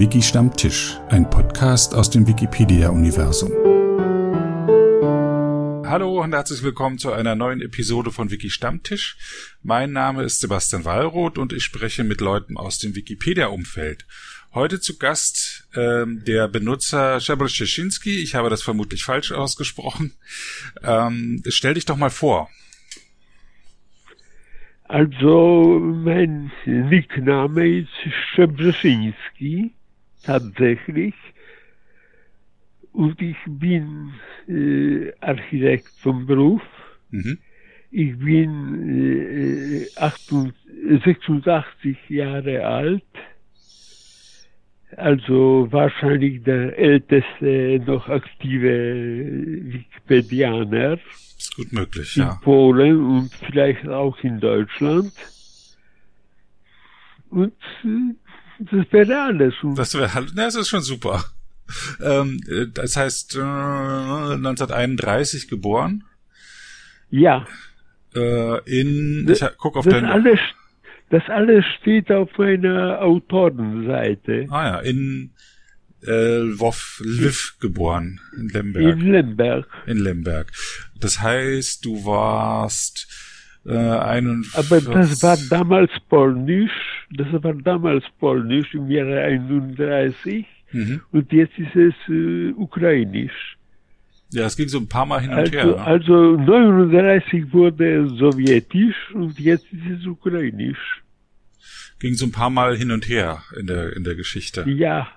Wiki Stammtisch, ein Podcast aus dem Wikipedia-Universum. Hallo und herzlich willkommen zu einer neuen Episode von Wiki Stammtisch. Mein Name ist Sebastian Wallroth und ich spreche mit Leuten aus dem Wikipedia-Umfeld. Heute zu Gast ähm, der Benutzer Szczebel-Szczecinski. Ich habe das vermutlich falsch ausgesprochen. Ähm, stell dich doch mal vor. Also mein Nickname ist Szczebrzeszyński tatsächlich. Und ich bin äh, Architekt vom Beruf. Mhm. Ich bin äh, 88, 86 Jahre alt, also wahrscheinlich der älteste noch aktive Wikipedianer. Ist gut möglich, in ja. In Polen und vielleicht auch in Deutschland. Und äh, das wäre alles. Das wäre halt, das ist schon super. Ähm, das heißt, äh, 1931 geboren. Ja. Äh, in, ich guck auf das deine... Alles, das alles steht auf meiner Autorenseite. Ah ja, in äh, Lwów, Lviv geboren, in Lemberg. In Lemberg. In Lemberg. Das heißt, du warst äh, 41. Aber das war damals polnisch, das war damals polnisch im Jahre 31 mhm. und jetzt ist es äh, ukrainisch. Ja, es ging so ein paar Mal hin und also, her. Ne? Also 39 wurde sowjetisch und jetzt ist es ukrainisch. Ging so ein paar Mal hin und her in der in der Geschichte. Ja.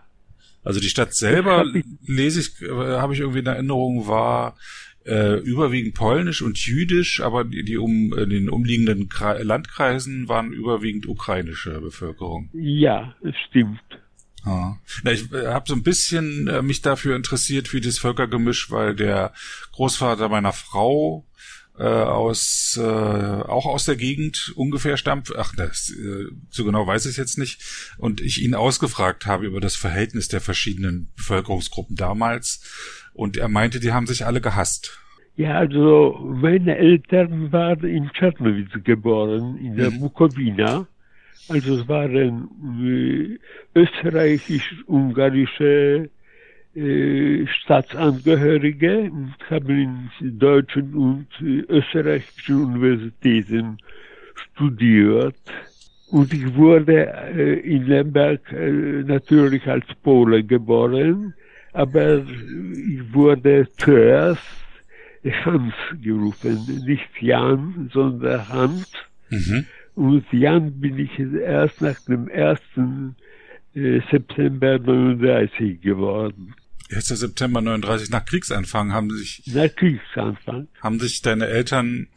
Also die Stadt selber ich, lese ich, äh, habe ich irgendwie in Erinnerung, war äh, überwiegend polnisch und jüdisch, aber die, die um in den umliegenden Kre Landkreisen waren überwiegend ukrainische Bevölkerung. Ja, es stimmt. Ja. Na, ich äh, habe so ein bisschen äh, mich dafür interessiert für das Völkergemisch, weil der Großvater meiner Frau äh, aus äh, auch aus der Gegend ungefähr stammt. Ach, das, äh, so genau weiß ich jetzt nicht. Und ich ihn ausgefragt habe über das Verhältnis der verschiedenen Bevölkerungsgruppen damals. Und er meinte, die haben sich alle gehasst. Ja, also meine Eltern waren in Czernowitz geboren, in der mhm. Bukowina. Also es waren äh, österreichisch-ungarische äh, Staatsangehörige und haben in deutschen und äh, österreichischen Universitäten studiert. Und ich wurde äh, in Lemberg äh, natürlich als Pole geboren, aber ich wurde zuerst Hans gerufen, nicht Jan, sondern Hans. Mhm. Und Jan bin ich erst nach dem 1. Äh, September 39 geworden. 1. September 39 nach Kriegsanfang haben sich nach Kriegsanfang haben sich deine Eltern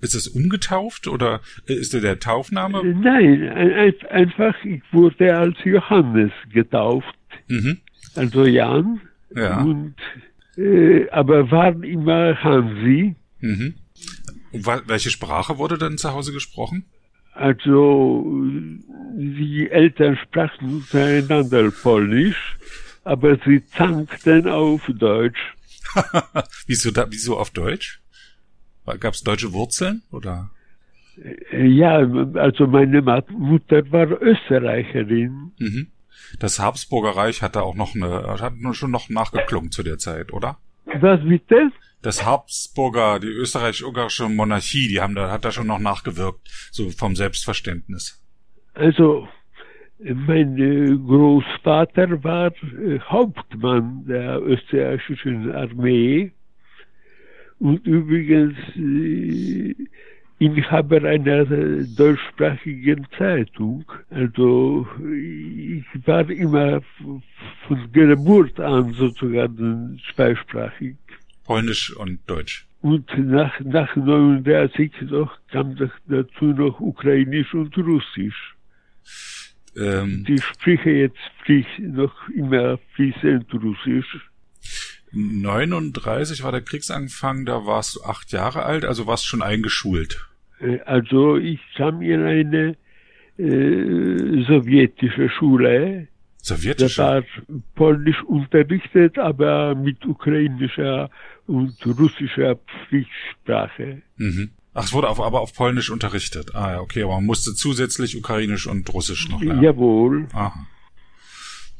ist es umgetauft oder ist der, der Taufname? Äh, nein, ein, einfach ich wurde als Johannes getauft. Mhm. Also Jan ja. und äh, aber waren immer Hansi. Mhm. welche Sprache wurde dann zu Hause gesprochen? Also die Eltern sprachen untereinander Polnisch, aber sie zankten auf Deutsch. wieso, da, wieso auf Deutsch? Gab es deutsche Wurzeln oder? Ja, also meine Mutter war Österreicherin. Mhm. Das Habsburger Reich hatte auch noch eine, hat schon noch nachgeklungen zu der Zeit, oder? Was bitte? Das Habsburger, die österreichisch-ungarische Monarchie, die haben da, hat da schon noch nachgewirkt, so vom Selbstverständnis. Also, mein äh, Großvater war äh, Hauptmann der österreichischen Armee und übrigens äh, Inhaber einer deutschsprachigen Zeitung. Also ich war immer von Geburt an sozusagen zweisprachig. Polnisch und Deutsch. Und nach, nach 39 noch, kam dazu noch Ukrainisch und Russisch. Ähm, ich spreche jetzt sprich noch immer fließend Russisch. 39 war der Kriegsanfang, da warst du acht Jahre alt, also warst schon eingeschult. Äh, also ich kam in eine äh, sowjetische Schule. Sowjetische? Da war Polnisch unterrichtet, aber mit ukrainischer und russischer Pflichtsprache. Mhm. Ach, es wurde auf, aber auf Polnisch unterrichtet. Ah ja, okay, aber man musste zusätzlich Ukrainisch und Russisch noch lernen. Jawohl. Aha.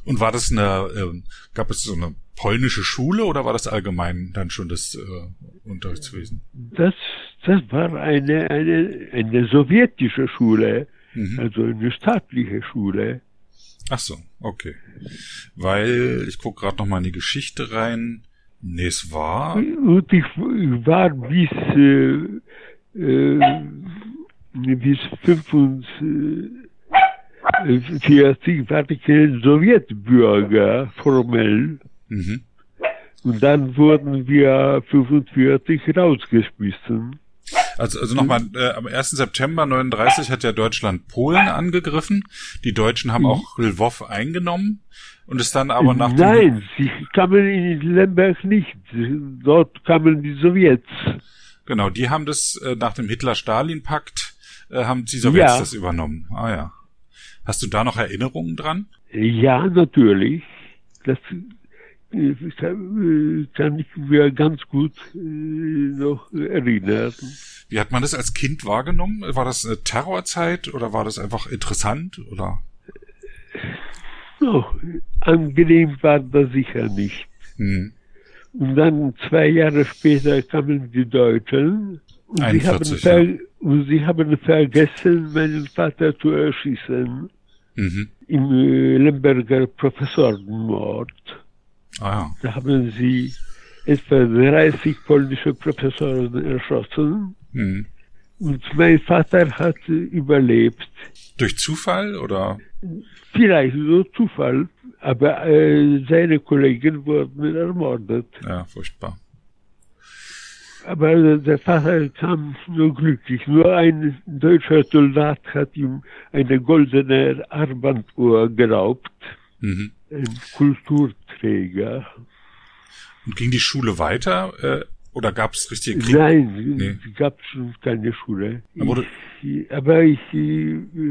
Und war das eine, äh, gab es so eine polnische Schule oder war das allgemein dann schon das äh, Unterrichtswesen? Das, das war eine, eine, eine sowjetische Schule, mhm. also eine staatliche Schule. Ach so, okay. Weil ich gucke gerade noch mal in die Geschichte rein. Nee, es war. Und ich war bis äh, äh, bis 45 40 war ich ein Sowjetbürger formell. Mhm. Und dann wurden wir 45 rausgeschmissen. Also, also nochmal, äh, am 1. September 39 hat ja Deutschland Polen angegriffen. Die Deutschen haben mhm. auch Lwów eingenommen und es dann aber nach Nein, sie kamen in Lemberg nicht. Dort kamen die Sowjets. Genau, die haben das äh, nach dem Hitler-Stalin-Pakt äh, haben die Sowjets ja. das übernommen. Ah ja. Hast du da noch Erinnerungen dran? Ja, natürlich. Das kann ich mir ganz gut äh, noch erinnern. Wie hat man das als Kind wahrgenommen? War das eine Terrorzeit oder war das einfach interessant oder? No, angenehm war das sicher nicht. Hm. Und dann zwei Jahre später kamen die Deutschen und, 41, sie, haben ja. und sie haben vergessen, meinen Vater zu erschießen. Mhm. Im äh, Lemberger Professorenmord. Ah, ja. Da haben sie etwa 30 polnische Professoren erschossen. Mhm. Und mein Vater hat überlebt. Durch Zufall oder? Vielleicht so Zufall, aber äh, seine Kollegen wurden ermordet. Ja, furchtbar. Aber der Vater kam nur glücklich. Nur ein deutscher Soldat hat ihm eine goldene Armbanduhr geraubt. Mhm. Ein Kulturträger. Und ging die Schule weiter? Äh, oder gab es richtige Krieg? Nein, nee. gab schon keine Schule. Aber, ich, aber ich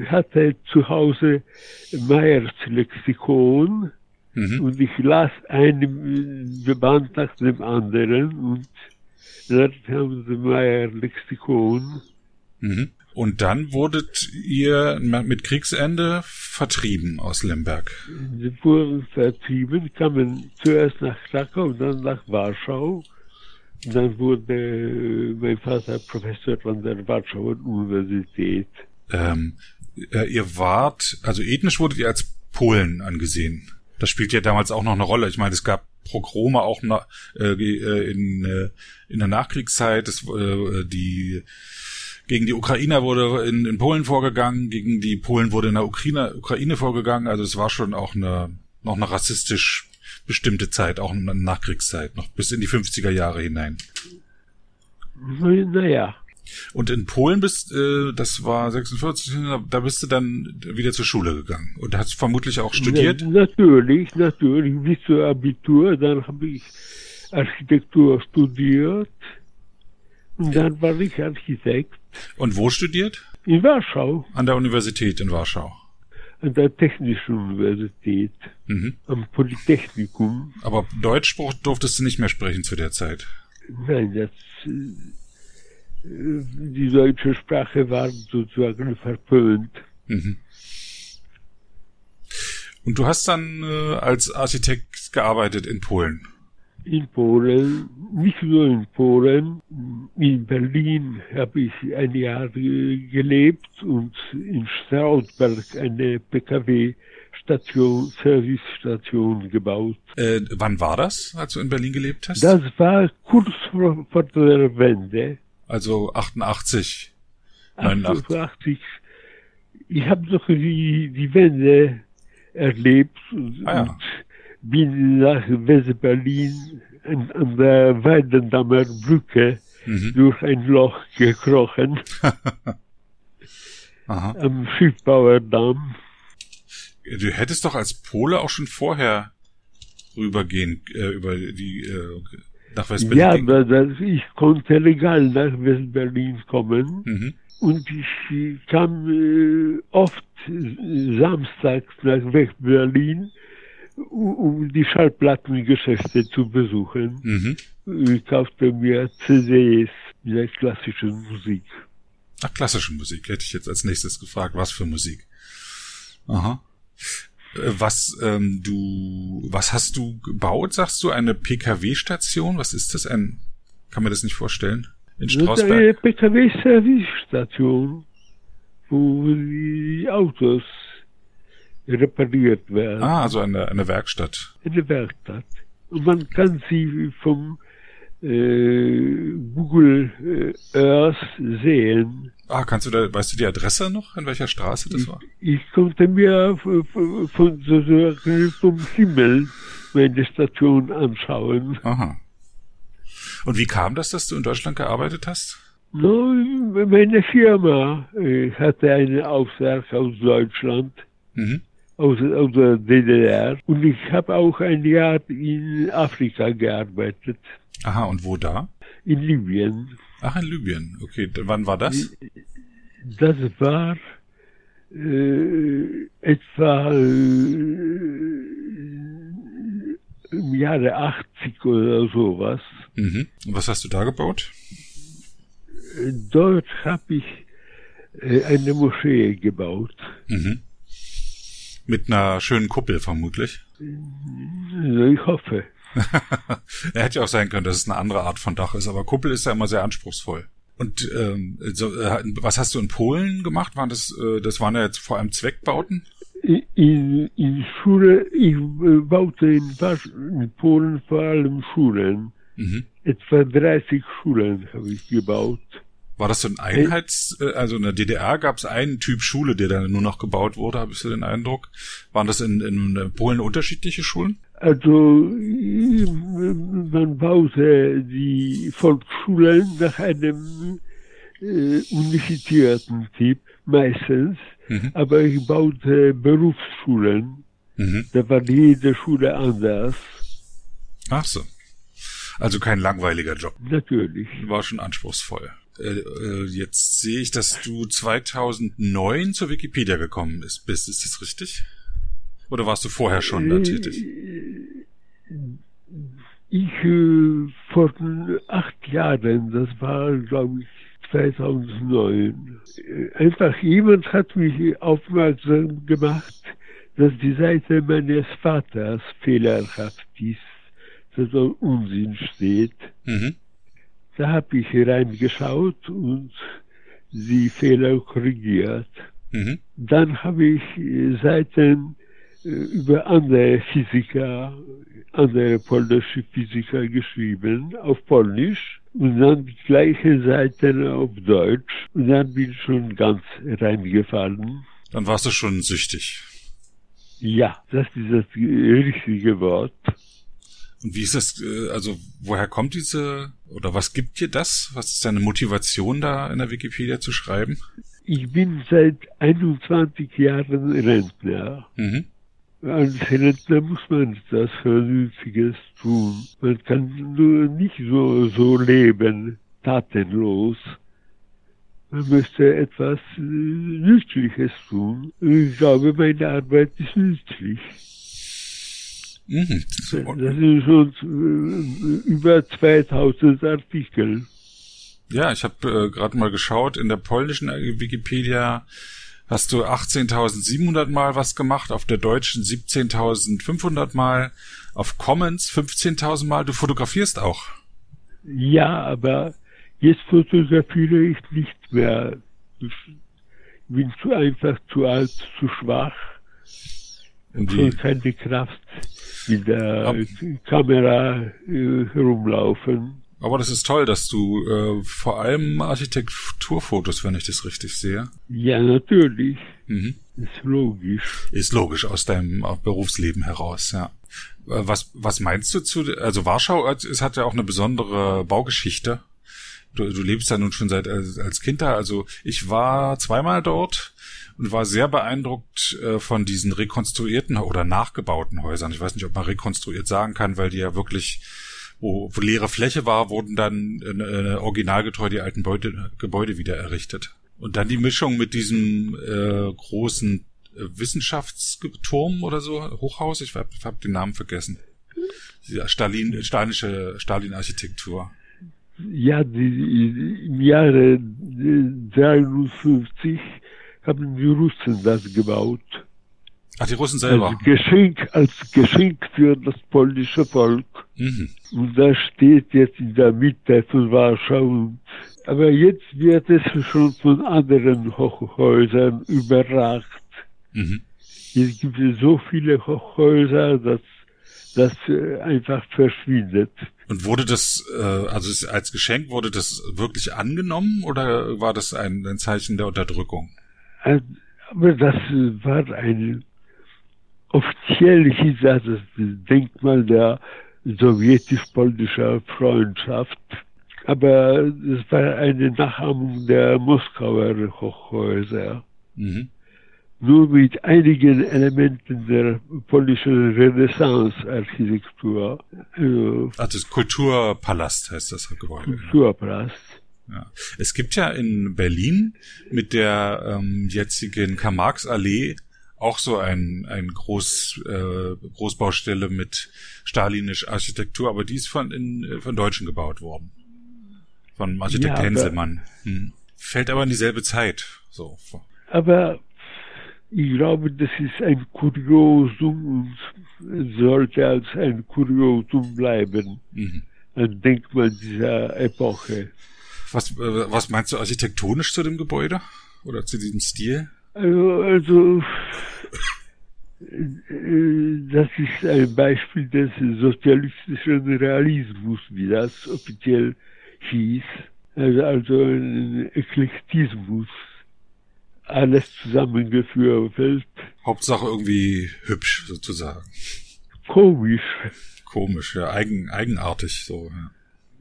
hatte zu Hause Meyers Lexikon mhm. und ich las einen Band nach dem anderen und dann haben sie Meyer Lexikon. Mhm. Und dann wurdet ihr mit Kriegsende vertrieben aus Lemberg? Sie wurden vertrieben, kamen zuerst nach Krakau dann nach Warschau. Dann wurde mein Vater Professor an der Warschauer Universität. Ähm, äh, ihr wart, also ethnisch wurdet ihr als Polen angesehen. Das spielt ja damals auch noch eine Rolle. Ich meine, es gab Progrome auch na, äh, äh, in, äh, in der Nachkriegszeit. Äh, die gegen die Ukrainer wurde in, in Polen vorgegangen, gegen die Polen wurde in der Ukraine, Ukraine vorgegangen. Also es war schon auch eine noch eine rassistisch bestimmte Zeit, auch eine Nachkriegszeit, noch bis in die 50er Jahre hinein. Naja. Und in Polen bist, äh, das war 46, da bist du dann wieder zur Schule gegangen und hast vermutlich auch studiert? Ja, natürlich, natürlich, bis zur Abitur, dann habe ich Architektur studiert und dann war ich Architekt. Und wo studiert? In Warschau. An der Universität in Warschau. An der Technischen Universität. Mhm. Am Polytechnikum. Aber Deutsch durftest du nicht mehr sprechen zu der Zeit? Nein, das die deutsche Sprache war sozusagen verpönt. Mhm. Und du hast dann äh, als Architekt gearbeitet in Polen? In Polen, nicht nur in Polen, in Berlin habe ich ein Jahr gelebt und in Strausberg eine PKW-Station, Servicestation gebaut. Äh, wann war das, als du in Berlin gelebt hast? Das war kurz vor, vor der Wende. Also 88. 89. Ich habe doch die, die Wende erlebt und, ah, ja. Bin nach West-Berlin an, der Weidendammer Brücke mhm. durch ein Loch gekrochen. am Schiffbauerdamm. Du hättest doch als Pole auch schon vorher rübergehen, äh, über die äh, nach West-Berlin? Ja, das, ich konnte legal nach West-Berlin kommen. Mhm. Und ich kam äh, oft samstags nach West-Berlin, um die Schallplattengeschäfte zu besuchen. Mhm. Ich kaufte mir CDs der klassischen Musik. Ach, klassische Musik hätte ich jetzt als nächstes gefragt. Was für Musik? Aha. Äh, was ähm, du, was hast du gebaut? Sagst du eine PKW-Station? Was ist das? Ein, kann man das nicht vorstellen? In Strausberg? Eine PKW-Servicestation, wo die Autos repariert werden. Ah, also eine, eine Werkstatt. Eine Werkstatt. Und man kann sie vom äh, Google äh, Earth sehen. Ah, kannst du da, weißt du die Adresse noch, in welcher Straße das war? Ich, ich konnte mir von, von sozusagen vom Himmel meine Station anschauen. Aha. Und wie kam das, dass du in Deutschland gearbeitet hast? No, meine Firma äh, hatte einen Auftrag aus Deutschland. Mhm aus, aus der DDR. Und ich habe auch ein Jahr in Afrika gearbeitet. Aha, und wo da? In Libyen. Ach, in Libyen. Okay, wann war das? Das war äh, etwa äh, im Jahre 80 oder sowas. Mhm. Und was hast du da gebaut? Dort habe ich äh, eine Moschee gebaut. Mhm. Mit einer schönen Kuppel vermutlich. Ich hoffe. er hätte ja auch sein können, dass es eine andere Art von Dach ist, aber Kuppel ist ja immer sehr anspruchsvoll. Und ähm, so, äh, was hast du in Polen gemacht? Waren das, äh, das waren ja jetzt vor allem Zweckbauten? In, in Schule, ich äh, baute in, in Polen vor allem Schulen. Mhm. Etwa 30 Schulen habe ich gebaut. War das so ein Einheits, äh, also in der DDR gab es einen Typ Schule, der dann nur noch gebaut wurde, habe ich so den Eindruck. Waren das in, in Polen unterschiedliche Schulen? Also man baute die Volksschulen nach einem äh, unifizierten Typ meistens, mhm. aber ich baute Berufsschulen. Mhm. Da war jede Schule anders. Ach so. Also kein langweiliger Job. Natürlich. War schon anspruchsvoll. Äh, äh, jetzt sehe ich, dass du 2009 zur Wikipedia gekommen bist. Ist das richtig? Oder warst du vorher schon da tätig? Ich äh, vor acht Jahren, das war glaube ich 2009, äh, einfach jemand hat mich aufmerksam gemacht, dass die Seite meines Vaters fehlerhaft ist, dass da Unsinn steht. Mhm. Da habe ich reingeschaut und die Fehler korrigiert. Mhm. Dann habe ich äh, Seiten äh, über andere Physiker, andere polnische Physiker geschrieben, auf Polnisch und dann die gleichen Seiten auf Deutsch und dann bin ich schon ganz reingefallen. Dann warst du schon süchtig. Ja, das ist das richtige Wort. Und wie ist das, äh, also woher kommt diese, oder was gibt dir das? Was ist deine Motivation da in der Wikipedia zu schreiben? Ich bin seit 21 Jahren Rentner. Mhm. Als Rentner muss man etwas Vernünftiges tun. Man kann nur nicht so, so leben, tatenlos. Man müsste etwas äh, Nützliches tun. Ich glaube, meine Arbeit ist nützlich. Mhm. Das sind schon äh, über 2000 Artikel. Ja, ich habe äh, gerade mal geschaut, in der polnischen Wikipedia hast du 18.700 Mal was gemacht, auf der deutschen 17.500 Mal, auf Commons 15.000 Mal. Du fotografierst auch. Ja, aber jetzt fotografiere ich nicht mehr. Ich bin zu einfach, zu alt, zu schwach und keine Kraft mit der Ab Kamera äh, herumlaufen. Aber das ist toll, dass du äh, vor allem Architekturfotos, wenn ich das richtig sehe. Ja, natürlich. Mhm. Ist logisch. Ist logisch aus deinem Berufsleben heraus, ja. Äh, was, was meinst du zu, also Warschau es hat ja auch eine besondere Baugeschichte. Du, du lebst ja nun schon seit als, als Kind da. Also ich war zweimal dort und war sehr beeindruckt äh, von diesen rekonstruierten oder nachgebauten Häusern. Ich weiß nicht, ob man rekonstruiert sagen kann, weil die ja wirklich, wo, leere Fläche war, wurden dann äh, äh, originalgetreu die alten Beute, Gebäude wieder errichtet. Und dann die Mischung mit diesem äh, großen äh, Wissenschaftsturm oder so, Hochhaus, ich habe hab den Namen vergessen. Die Stalin, stalinische Stalin-Architektur. Ja, die, im Jahre 53 haben die Russen das gebaut. Ach, die Russen selber. Als Geschenk, als Geschenk für das polnische Volk. Mhm. Und das steht jetzt in der Mitte von Warschau. Aber jetzt wird es schon von anderen Hochhäusern überragt. Mhm. Es gibt so viele Hochhäuser, dass das äh, einfach verschwindet. Und wurde das, äh, also als Geschenk, wurde das wirklich angenommen oder war das ein, ein Zeichen der Unterdrückung? Aber das war ein offiziell hieß das Denkmal der sowjetisch-polnischer Freundschaft. Aber es war eine Nachahmung der Moskauer Hochhäuser. Mhm nur mit einigen Elementen der polnischen Renaissance-Architektur. Also, das Kulturpalast heißt das Gebäude. Kulturpalast. Ja. Es gibt ja in Berlin mit der ähm, jetzigen Karl-Marx-Allee auch so ein, ein Groß, äh, Großbaustelle mit stalinisch Architektur, aber die ist von, in, von Deutschen gebaut worden. Von Architekt ja, Henselmann. Hm. Fällt aber in dieselbe Zeit. So. Aber ich glaube, das ist ein Kuriosum und sollte als ein Kuriosum bleiben. Mhm. Ein Denkmal dieser Epoche. Was, äh, was meinst du architektonisch zu dem Gebäude? Oder zu diesem Stil? Also, also äh, das ist ein Beispiel des sozialistischen Realismus, wie das offiziell hieß. Also, also ein Eklektismus alles zusammengewürfelt. Hauptsache irgendwie hübsch, sozusagen. Komisch. Komisch, ja, eigen, eigenartig, so, ja.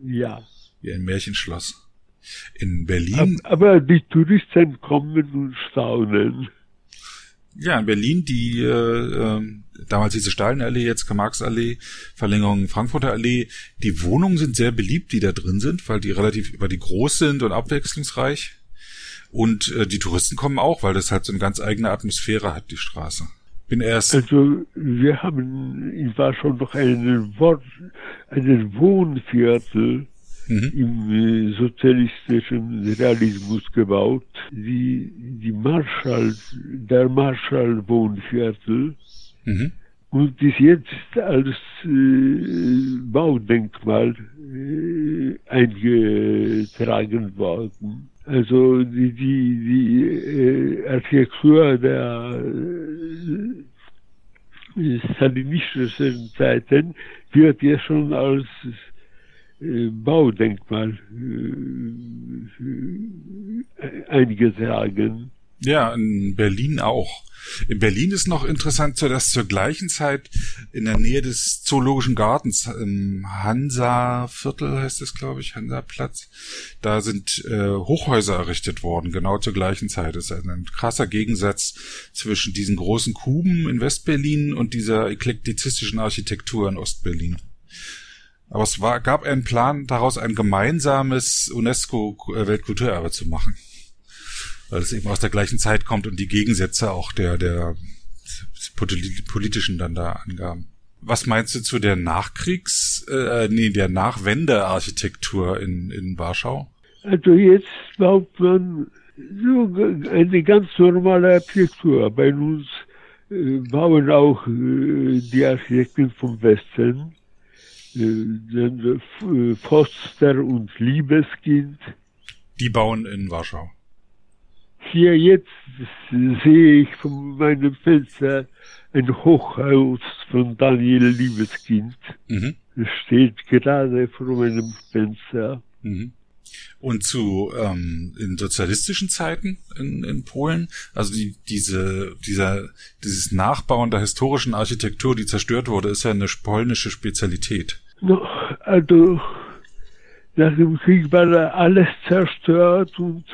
Ja. Wie ein Märchenschloss. In Berlin. Aber die Touristen kommen und staunen. Ja, in Berlin, die äh, äh, damals diese Stalinallee, jetzt Karl-Marx-Allee, Verlängerung Frankfurter Allee, die Wohnungen sind sehr beliebt, die da drin sind, weil die relativ, weil die groß sind und abwechslungsreich. Und äh, die Touristen kommen auch, weil das halt so eine ganz eigene Atmosphäre hat, die Straße. Bin erst. Also wir haben in Warschau noch einen, Wort, einen Wohnviertel mhm. im äh, sozialistischen Realismus gebaut. Die, die Marschall, der Marschall-Wohnviertel. Mhm. Und ist jetzt als äh, Baudenkmal äh, eingetragen worden. Also die, die, die äh, Architektur der äh, stalinistischen Zeiten wird ja schon als Baudenkmal äh, eingetragen. Ja, in Berlin auch. In Berlin ist noch interessant, dass zur gleichen Zeit in der Nähe des Zoologischen Gartens im Hansa-Viertel heißt es, glaube ich, Hansa-Platz, da sind äh, Hochhäuser errichtet worden, genau zur gleichen Zeit. Das ist ein, ein krasser Gegensatz zwischen diesen großen Kuben in Westberlin und dieser eklektizistischen Architektur in Ostberlin. Aber es war, gab einen Plan, daraus ein gemeinsames UNESCO-Weltkulturerbe zu machen weil es eben aus der gleichen Zeit kommt und die Gegensätze auch der, der politischen dann da angaben. Was meinst du zu der Nachkriegs, äh, nee, der Nachwendearchitektur in, in Warschau? Also jetzt baut man so eine ganz normale Architektur. Bei uns äh, bauen auch äh, die Architekten vom Westen, äh, Foster und Liebeskind. Die bauen in Warschau hier jetzt sehe ich von meinem Fenster ein Hochhaus von Daniel Liebeskind. Mhm. Es steht gerade vor meinem Fenster. Mhm. Und zu ähm, in sozialistischen Zeiten in, in Polen, also die, diese, dieser, dieses Nachbauen der historischen Architektur, die zerstört wurde, ist ja eine polnische Spezialität. No, also nach dem Krieg war alles zerstört und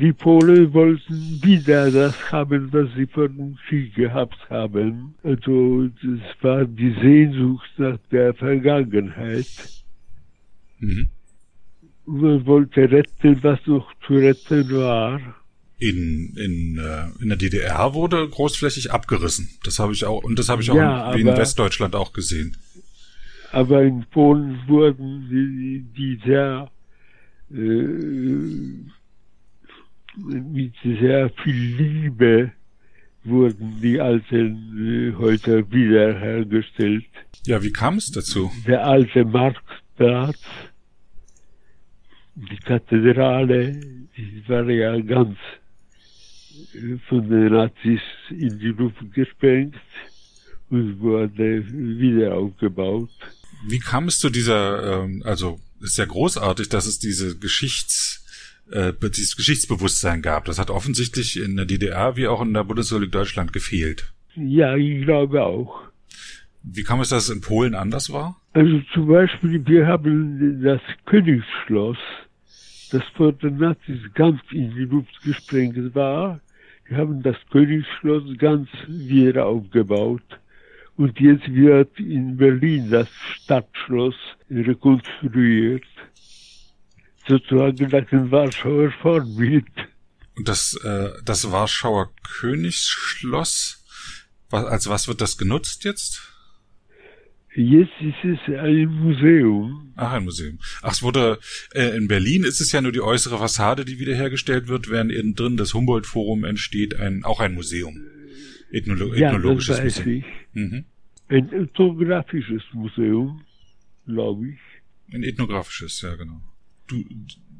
die Polen wollten wieder das haben, was sie vor dem Krieg gehabt haben. Also das war die Sehnsucht nach der Vergangenheit. Mhm. Man wollte retten, was noch zu retten war. In, in, äh, in der DDR wurde großflächig abgerissen. Das habe ich auch, und das habe ich auch ja, in, in Westdeutschland auch gesehen. Aber in Polen wurden die, die sehr äh, mit sehr viel Liebe wurden die alten äh, Häuser wiederhergestellt. Ja, wie kam es dazu? Der alte Marktplatz, die Kathedrale, die war ja ganz äh, von den Nazis in die Luft gesprengt und wurde wieder aufgebaut. Wie kam es zu dieser, ähm, also ist ja großartig, dass es diese Geschichts, äh, dieses Geschichtsbewusstsein gab. Das hat offensichtlich in der DDR wie auch in der Bundesrepublik Deutschland gefehlt. Ja, ich glaube auch. Wie kam es, dass es in Polen anders war? Also zum Beispiel, wir haben das Königsschloss, das vor den Nazis ganz in die Luft gesprengt war. Wir haben das Königsschloss ganz wieder aufgebaut. Und jetzt wird in Berlin das Stadtschloss rekonstruiert, sozusagen nach dem Warschauer Vorbild. Und das, äh, das Warschauer Königsschloss, was, als was wird das genutzt jetzt? Jetzt ist es ein Museum. Ach, ein Museum. Ach, es wurde, äh, in Berlin ist es ja nur die äußere Fassade, die wiederhergestellt wird, während innen drin das Humboldt-Forum entsteht, ein, auch ein Museum. Ethnolog ja, ethnologisches das weiß Museum. Ich. Mhm. Ein ethnografisches Museum, glaube ich. Ein ethnografisches, ja, genau. Du,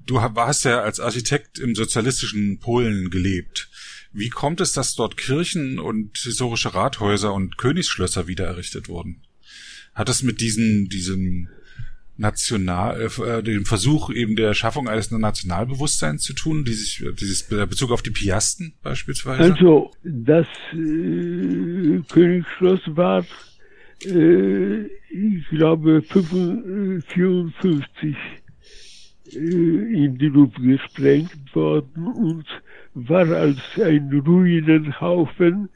du hast ja als Architekt im sozialistischen Polen gelebt. Wie kommt es, dass dort Kirchen und historische Rathäuser und Königsschlösser wieder errichtet wurden? Hat das mit diesen, diesem National, äh, dem Versuch eben der Schaffung eines Nationalbewusstseins zu tun, die sich, dieses Bezug auf die Piasten beispielsweise? Also, das äh, Königsschloss war, äh, ich glaube, 54 äh, in die Luft gesprengt worden und war als ein Ruinenhaufen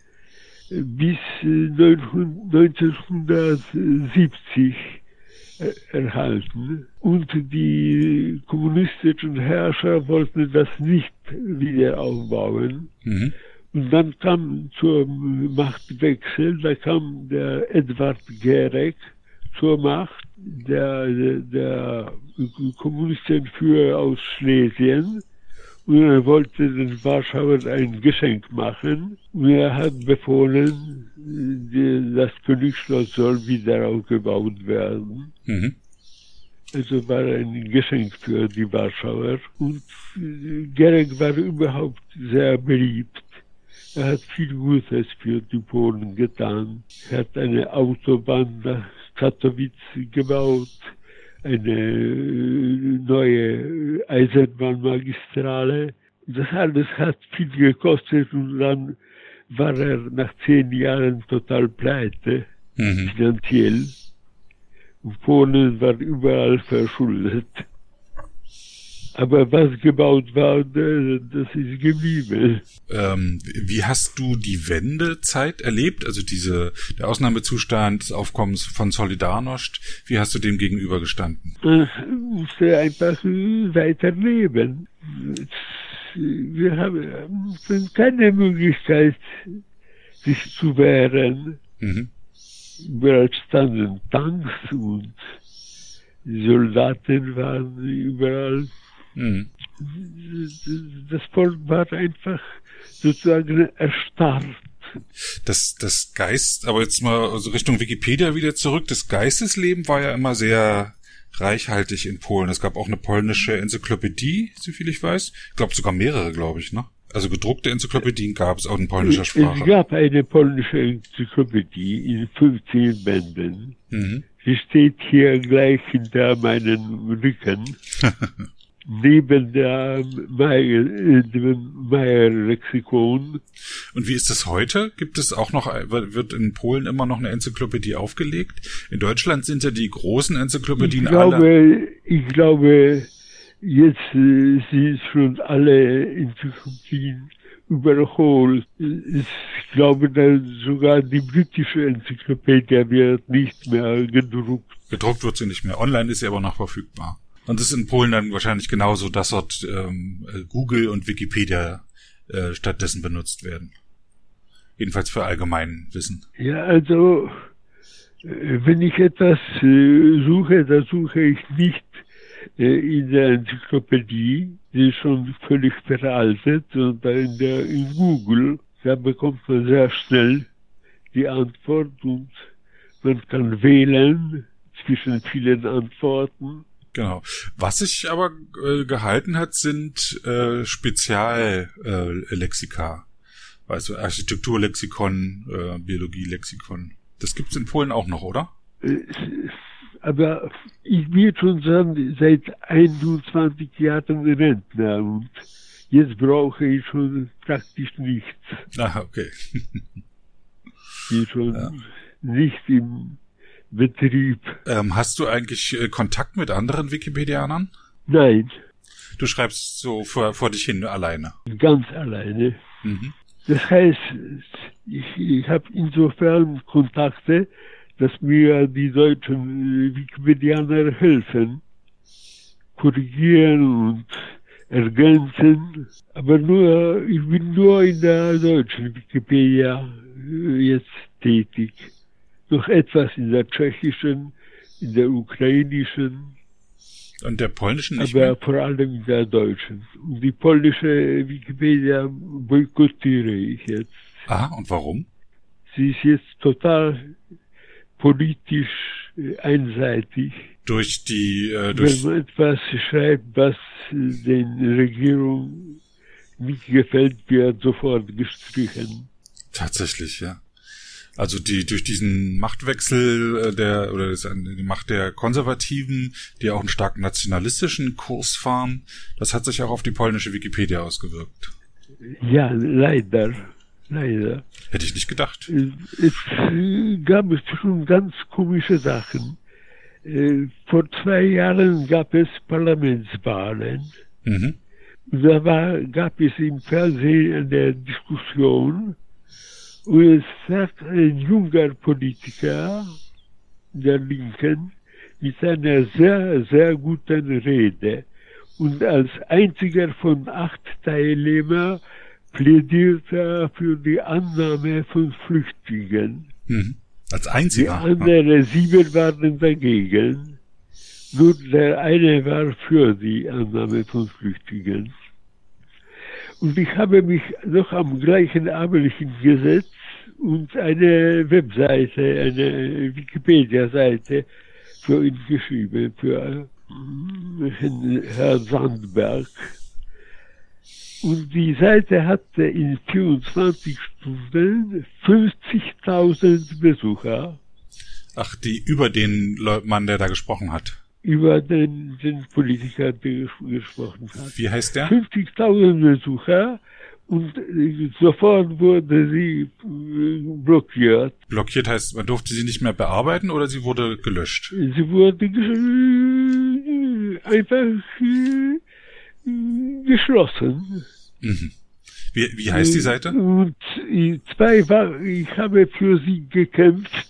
bis 1970 äh, erhalten. Und die kommunistischen Herrscher wollten das nicht wieder aufbauen. Mhm. Und dann kam zum Machtwechsel, da kam der Edward Gerek zur Macht, der, der Kommunistenführer aus Schlesien. Und er wollte den Warschauer ein Geschenk machen. Er hat befohlen, das Königsschloss soll wieder aufgebaut werden. Mhm. Also war ein Geschenk für die Warschauer. Und Gerek war überhaupt sehr beliebt. Er hat viel Gutes für die Polen getan. Er hat eine Autobahn nach Katowice gebaut eine neue Eisenbahnmagistrale. Das alles hat viel gekostet und dann war er nach zehn Jahren total pleite, mhm. finanziell. Und Polen war überall verschuldet. Aber was gebaut war, das ist geblieben. Ähm, wie hast du die Wendezeit erlebt? Also diese, der Ausnahmezustand des Aufkommens von Solidarność, wie hast du dem gegenübergestanden? Ich musste einfach weiterleben. Wir haben keine Möglichkeit, sich zu wehren. Mhm. Überall standen Tanks und Soldaten waren überall Mhm. Das Volk war einfach sozusagen erstarrt. Das, das Geist, aber jetzt mal also Richtung Wikipedia wieder zurück. Das Geistesleben war ja immer sehr reichhaltig in Polen. Es gab auch eine polnische Enzyklopädie, soviel ich weiß. Ich glaube sogar mehrere, glaube ich, ne? Also gedruckte Enzyklopädien gab es auch in polnischer Sprache. Es gab eine polnische Enzyklopädie in 15 Bänden. Mhm. Sie steht hier gleich hinter meinen Rücken. neben der Meyer-Lexikon. Und wie ist das heute? Gibt es auch noch, wird in Polen immer noch eine Enzyklopädie aufgelegt? In Deutschland sind ja die großen Enzyklopädien ich glaube, alle. Ich glaube, jetzt äh, sind schon alle Enzyklopädien überholt. Ich glaube, dass sogar die britische Enzyklopädie wird nicht mehr gedruckt. Gedruckt wird sie nicht mehr. Online ist sie aber noch verfügbar. Und es ist in Polen dann wahrscheinlich genauso, dass dort ähm, Google und Wikipedia äh, stattdessen benutzt werden. Jedenfalls für allgemein Wissen. Ja, also äh, wenn ich etwas äh, suche, da suche ich nicht äh, in der Enzyklopädie, die ist schon völlig veraltet, sondern in, der, in Google. Da bekommt man sehr schnell die Antwort und man kann wählen zwischen vielen Antworten. Genau. Was sich aber äh, gehalten hat, sind äh, Speziallexika. Äh, also Architekturlexikon, äh, Biologielexikon. Das gibt's in Polen auch noch, oder? Aber ich bin schon sagen, seit 21 Jahren Rentner und jetzt brauche ich schon praktisch nichts. Ah, okay. bin schon ja. nicht im Betrieb. Ähm, hast du eigentlich äh, Kontakt mit anderen Wikipedianern? Nein. Du schreibst so vor, vor dich hin alleine? Ganz alleine. Mhm. Das heißt, ich, ich habe insofern Kontakte, dass mir die deutschen äh, Wikipedianer helfen, korrigieren und ergänzen. Aber nur, ich bin nur in der deutschen Wikipedia äh, jetzt tätig. Noch etwas in der tschechischen, in der ukrainischen. Und der polnischen nicht Aber mehr? vor allem in der deutschen. Und die polnische Wikipedia boykottiere ich jetzt. Aha, und warum? Sie ist jetzt total politisch äh, einseitig. Durch die, äh, durch Wenn man etwas schreibt, was den Regierungen nicht gefällt, wird sofort gestrichen. Tatsächlich, ja. Also die durch diesen Machtwechsel äh, der oder die Macht der Konservativen, die auch einen stark nationalistischen Kurs fahren, das hat sich auch auf die polnische Wikipedia ausgewirkt. Ja, leider. Leider. Hätte ich nicht gedacht. Es gab es schon ganz komische Sachen. Äh, vor zwei Jahren gab es Parlamentswahlen. Mhm. Da war, gab es im Fernsehen eine Diskussion und es sagt ein junger Politiker der Linken mit einer sehr, sehr guten Rede und als einziger von acht Teilnehmern plädiert er für die Annahme von Flüchtlingen. Mhm. Als einziger? Die anderen sieben waren dagegen. Nur der eine war für die Annahme von Flüchtlingen. Und ich habe mich noch am gleichen Abend hingesetzt und eine Webseite, eine Wikipedia-Seite für ihn geschrieben, für Herrn Sandberg. Und die Seite hatte in 24 Stunden 50.000 Besucher. Ach, die über den Mann, der da gesprochen hat. Über den, den Politiker, der gesprochen hat. Wie heißt der? 50.000 Besucher und sofort wurde sie äh, blockiert. Blockiert heißt, man durfte sie nicht mehr bearbeiten oder sie wurde gelöscht? Sie wurde einfach äh, geschlossen. Mhm. Wie, wie heißt die Seite? Und zwei war, ich habe für sie gekämpft,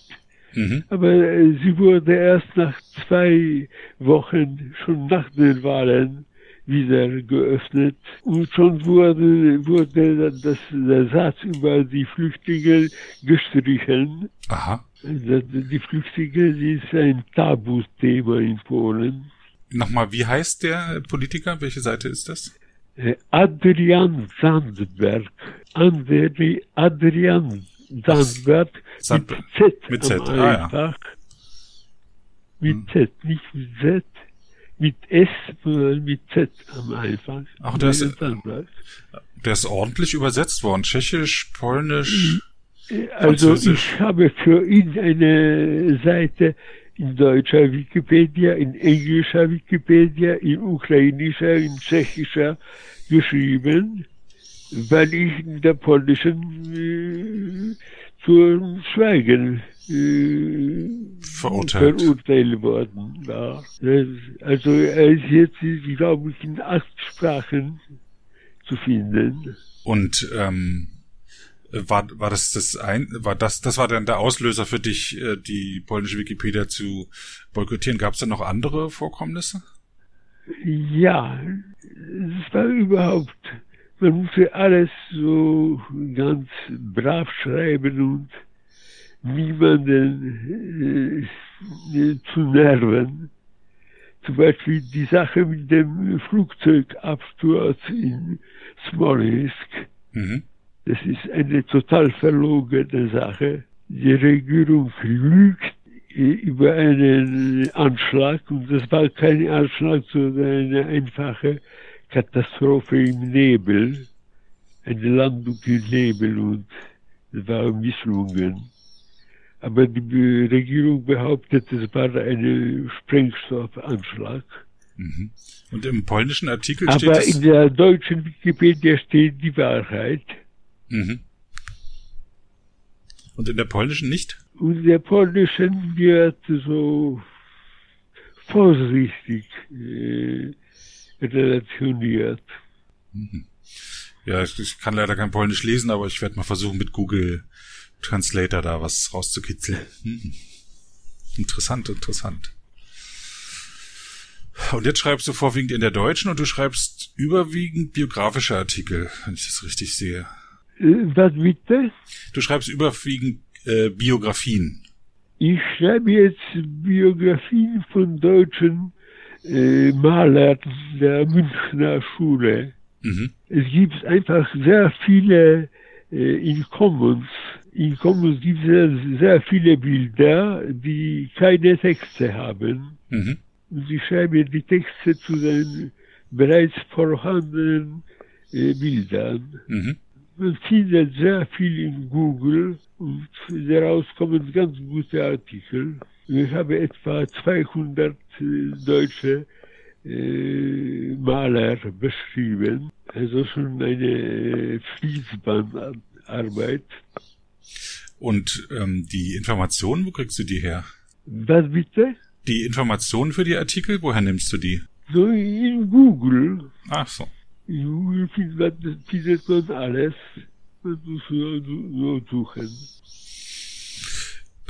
mhm. aber äh, sie wurde erst nach zwei Wochen, schon nach den Wahlen, wieder geöffnet. Und schon wurde, wurde das, der Satz über die Flüchtlinge gestrichen. Aha. Die Flüchtlinge ist ein Tabuthema in Polen. Nochmal, wie heißt der Politiker? Welche Seite ist das? Äh, Adrian Sandberg. Andri, Adrian Sandberg Sand mit Z mit Z. ah, ja. Mit hm. Z, nicht mit Z, mit S, sondern mit Z am Anfang. Ach, der ist, der ist ordentlich übersetzt worden. Tschechisch, Polnisch. Äh, also ich habe für ihn eine Seite in deutscher Wikipedia, in englischer Wikipedia, in ukrainischer, in tschechischer geschrieben, weil ich in der polnischen äh, zum Schweigen äh, verurteilt. verurteilt worden. Das, also er ist jetzt, glaube ich, in acht Sprachen zu finden. Und ähm, war, war das das ein, war das, das war dann der Auslöser für dich, äh, die polnische Wikipedia zu boykottieren? Gab es da noch andere Vorkommnisse? Ja, es war überhaupt, man musste alles so ganz brav schreiben und niemanden äh, zu nerven. Zum Beispiel die Sache mit dem Flugzeugabsturz in Smolensk. Mhm Das ist eine total verlogene Sache. Die Regierung lügt über einen Anschlag und das war kein Anschlag, sondern eine einfache Katastrophe im Nebel, eine Landung im Nebel und es war misslungen. Aber die Regierung behauptet, es war ein Sprengstoffanschlag. Mhm. Und im polnischen Artikel Aber steht Aber in der deutschen Wikipedia steht die Wahrheit. Mhm. Und in der polnischen nicht? Und in der polnischen wird so vorsichtig äh, relationiert. Mhm. Ja, ich, ich, kann leider kein Polnisch lesen, aber ich werde mal versuchen, mit Google Translator da was rauszukitzeln. Mhm. Interessant, interessant. Und jetzt schreibst du vorwiegend in der deutschen und du schreibst überwiegend biografische Artikel, wenn ich das richtig sehe. Äh, was bitte? Du schreibst überwiegend äh, Biografien. Ich schreibe jetzt Biografien von deutschen äh, Malern der Münchner Schule. Mhm. Es gibt einfach sehr viele äh, in Commons. In Commons gibt es sehr, sehr viele Bilder, die keine Texte haben. Mhm. Und ich schreibe die Texte zu den bereits vorhandenen äh, Bildern. Mhm. Man findet sehr viel in Google und daraus kommen ganz gute Artikel. Ich habe etwa 200 äh, deutsche äh, Maler beschrieben. Also schon eine äh, Fließbandarbeit. Und ähm, die Informationen, wo kriegst du die her? Was bitte? Die Informationen für die Artikel, woher nimmst du die? So in Google. Ach so. Junge findet man alles. Man muss nur suchen.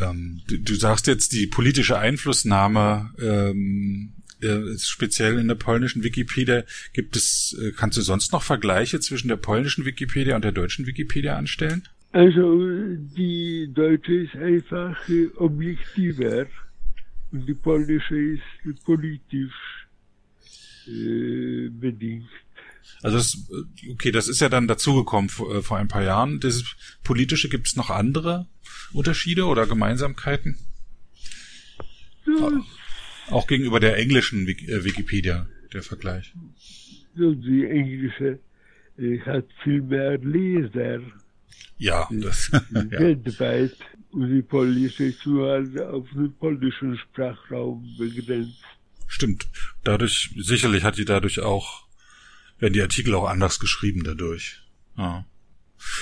Ähm, du, du, sagst jetzt, die politische Einflussnahme ähm, äh, speziell in der polnischen Wikipedia. Gibt es, äh, kannst du sonst noch Vergleiche zwischen der polnischen Wikipedia und der deutschen Wikipedia anstellen? Also die deutsche ist einfach äh, objektiver und die polnische ist politisch äh, bedingt. Also das, okay, das ist ja dann dazugekommen vor, äh, vor ein paar Jahren. Das politische, gibt es noch andere Unterschiede oder Gemeinsamkeiten? Ja. Auch gegenüber der englischen äh, Wikipedia, der Vergleich. Die englische hat viel mehr Leser. Ja, das, weltweit. Und die polnische nur auf den polnischen Sprachraum begrenzt. Stimmt. Dadurch, sicherlich hat die dadurch auch werden die Artikel auch anders geschrieben dadurch. Ja.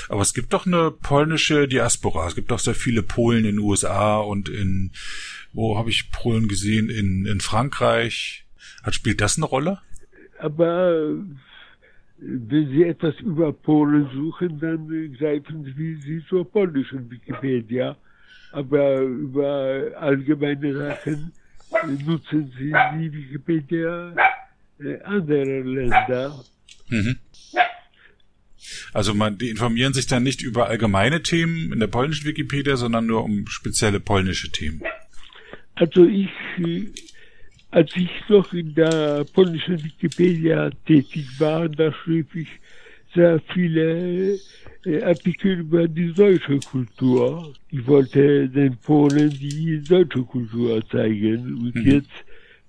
Aber es gibt doch eine polnische Diaspora. Es gibt doch sehr viele Polen in den USA und in, wo habe ich Polen gesehen? In, in Frankreich. Hat, spielt das eine Rolle? Aber wenn Sie etwas über Polen suchen, dann greifen Sie zur polnischen Wikipedia. Aber über allgemeine Sachen nutzen Sie die Wikipedia anderer Länder. Mhm. Also man, die informieren sich dann nicht über allgemeine Themen in der polnischen Wikipedia, sondern nur um spezielle polnische Themen. Also ich, als ich noch in der polnischen Wikipedia tätig war, da schrieb ich sehr viele äh, Artikel über die deutsche Kultur. Ich wollte den Polen die deutsche Kultur zeigen und mhm. jetzt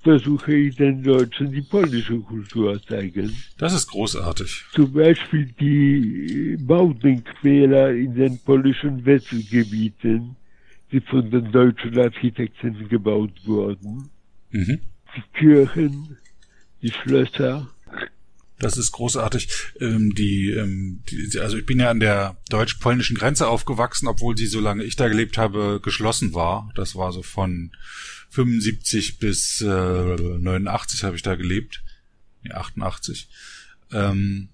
versuche ich den Deutschen die polnische Kultur zeigen. Das ist großartig. Zum Beispiel die Baudenkmäler in den polnischen Wetzelgebieten, die von den deutschen Architekten gebaut wurden. Mhm. Die Kirchen, die Schlösser. Das ist großartig. Ähm, die, ähm, die, also ich bin ja an der deutsch-polnischen Grenze aufgewachsen, obwohl sie, solange ich da gelebt habe, geschlossen war. Das war so von 75 bis äh, 89 habe ich da gelebt. Nee, 88. Ähm,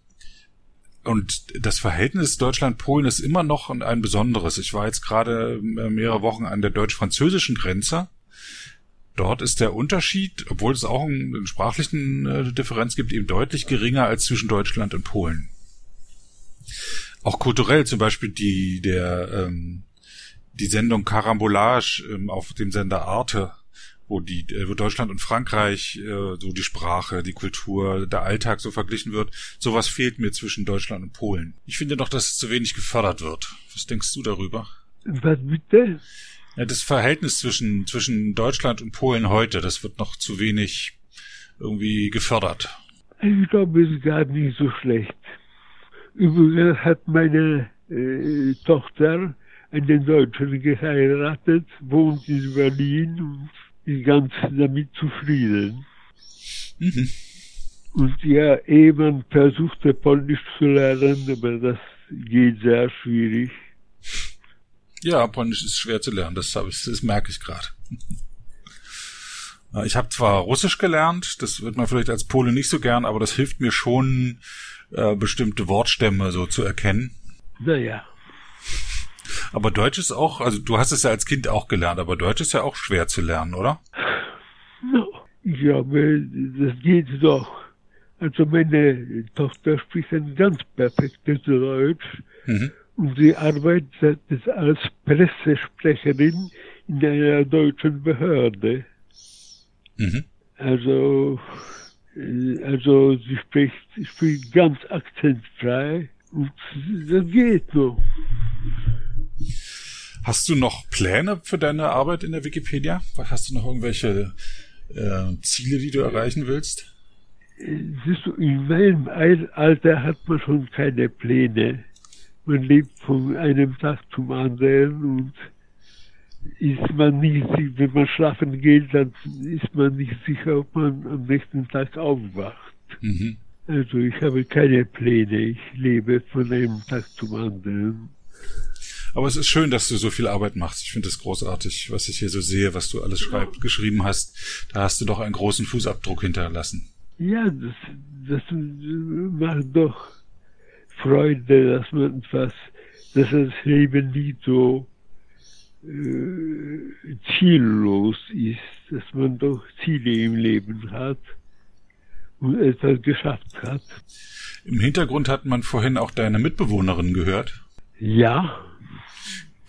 und das Verhältnis Deutschland-Polen ist immer noch ein besonderes. Ich war jetzt gerade äh, mehrere Wochen an der deutsch-französischen Grenze. Dort ist der Unterschied, obwohl es auch einen sprachlichen äh, Differenz gibt, eben deutlich geringer als zwischen Deutschland und Polen. Auch kulturell zum Beispiel die der ähm, die Sendung Carambolage ähm, auf dem Sender Arte wo die, äh, wo Deutschland und Frankreich äh, so die Sprache, die Kultur, der Alltag so verglichen wird. Sowas fehlt mir zwischen Deutschland und Polen. Ich finde doch, dass es zu wenig gefördert wird. Was denkst du darüber? Was bitte? Das Verhältnis zwischen, zwischen Deutschland und Polen heute, das wird noch zu wenig irgendwie gefördert. Ich glaube, es ist gar nicht so schlecht. Übrigens hat meine äh, Tochter einen Deutschen geheiratet, wohnt in Berlin und ist ganz damit zufrieden. Mhm. Und ihr Ehemann versuchte Polnisch zu lernen, aber das geht sehr schwierig. Ja, Polnisch ist schwer zu lernen, das, ich, das merke ich gerade. Ich habe zwar Russisch gelernt, das wird man vielleicht als Pole nicht so gern, aber das hilft mir schon, äh, bestimmte Wortstämme so zu erkennen. Naja. Aber Deutsch ist auch, also du hast es ja als Kind auch gelernt, aber Deutsch ist ja auch schwer zu lernen, oder? Glaube, das geht doch. Also meine Tochter spricht ein ganz perfektes Deutsch mhm. Und sie arbeitet als Pressesprecherin in einer deutschen Behörde. Mhm. Also, äh, also sie spricht, spricht ganz akzentfrei und das geht noch. Hast du noch Pläne für deine Arbeit in der Wikipedia? Hast du noch irgendwelche äh, Ziele, die du erreichen willst? Siehst du, in meinem Alter hat man schon keine Pläne. Man lebt von einem Tag zum anderen und ist man nicht, wenn man schlafen geht, dann ist man nicht sicher, ob man am nächsten Tag aufwacht. Mhm. Also ich habe keine Pläne, ich lebe von einem Tag zum anderen. Aber es ist schön, dass du so viel Arbeit machst. Ich finde es großartig, was ich hier so sehe, was du alles schreib, geschrieben hast. Da hast du doch einen großen Fußabdruck hinterlassen. Ja, das, das macht doch Freude, dass man etwas, dass das Leben nicht so äh, ziellos ist, dass man doch Ziele im Leben hat und etwas geschafft hat. Im Hintergrund hat man vorhin auch deine Mitbewohnerin gehört. Ja,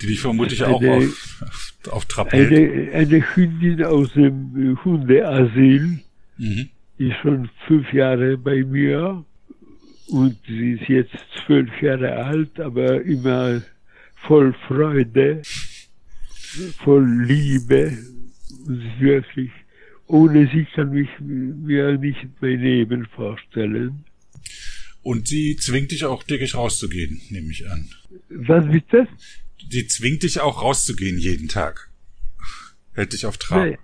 die dich vermutlich eine, auch auf, auf Trab hält. Eine, eine Hündin aus dem Hundeasyl mhm. ist schon fünf Jahre bei mir und sie ist jetzt zwölf Jahre alt, aber immer voll Freude, voll Liebe. Wirklich, ohne sie kann ich mir nicht mein Leben vorstellen. Und sie zwingt dich auch täglich rauszugehen, nehme ich an. Was bitte? die zwingt dich auch rauszugehen jeden Tag. Hält dich auf Trab.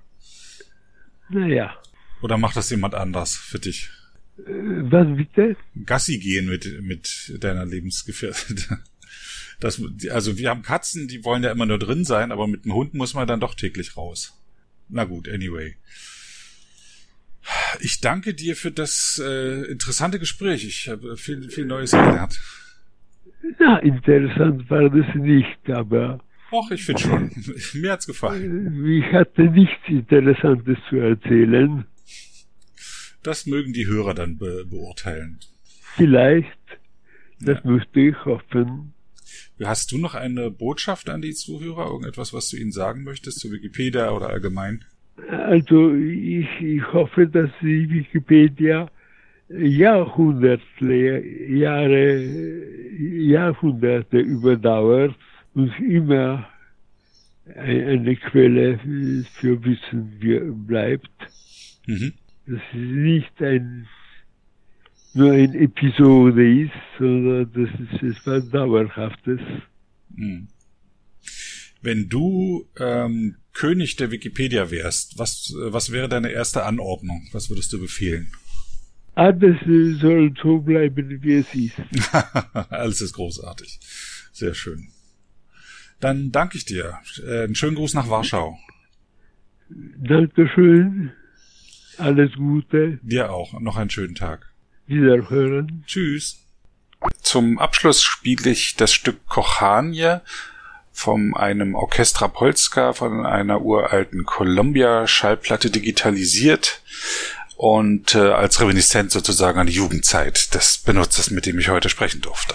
Naja. Oder macht das jemand anders für dich? Äh, was bitte? Gassi gehen mit, mit deiner Lebensgefährtin. Das, also wir haben Katzen, die wollen ja immer nur drin sein, aber mit einem Hund muss man dann doch täglich raus. Na gut, anyway. Ich danke dir für das äh, interessante Gespräch. Ich habe viel, viel Neues gelernt. Na, interessant war das nicht, aber. Och, ich finde schon. Mir hat's gefallen. Ich hatte nichts Interessantes zu erzählen. Das mögen die Hörer dann be beurteilen. Vielleicht. Das ja. müsste ich hoffen. Hast du noch eine Botschaft an die Zuhörer? Irgendetwas, was du ihnen sagen möchtest zu Wikipedia oder allgemein? Also ich, ich hoffe, dass die Wikipedia Jahrhunderte, Jahre, Jahrhunderte überdauert und immer eine Quelle für Wissen bleibt. Mhm. Es nicht ein, nur eine Episode ist, sondern dass es etwas Dauerhaftes. Mhm. Wenn du ähm, König der Wikipedia wärst, was, was wäre deine erste Anordnung? Was würdest du befehlen? Alles soll so bleiben, wie es ist. Alles ist großartig. Sehr schön. Dann danke ich dir. Äh, einen schönen Gruß nach Warschau. Dankeschön. Alles Gute. Dir auch. Noch einen schönen Tag. Wiederhören. Tschüss. Zum Abschluss spiele ich das Stück Kochanie von einem Orchestra Polska von einer uralten Columbia Schallplatte digitalisiert und äh, als Reminiszenz sozusagen an die Jugendzeit des Benutzers, mit dem ich heute sprechen durfte.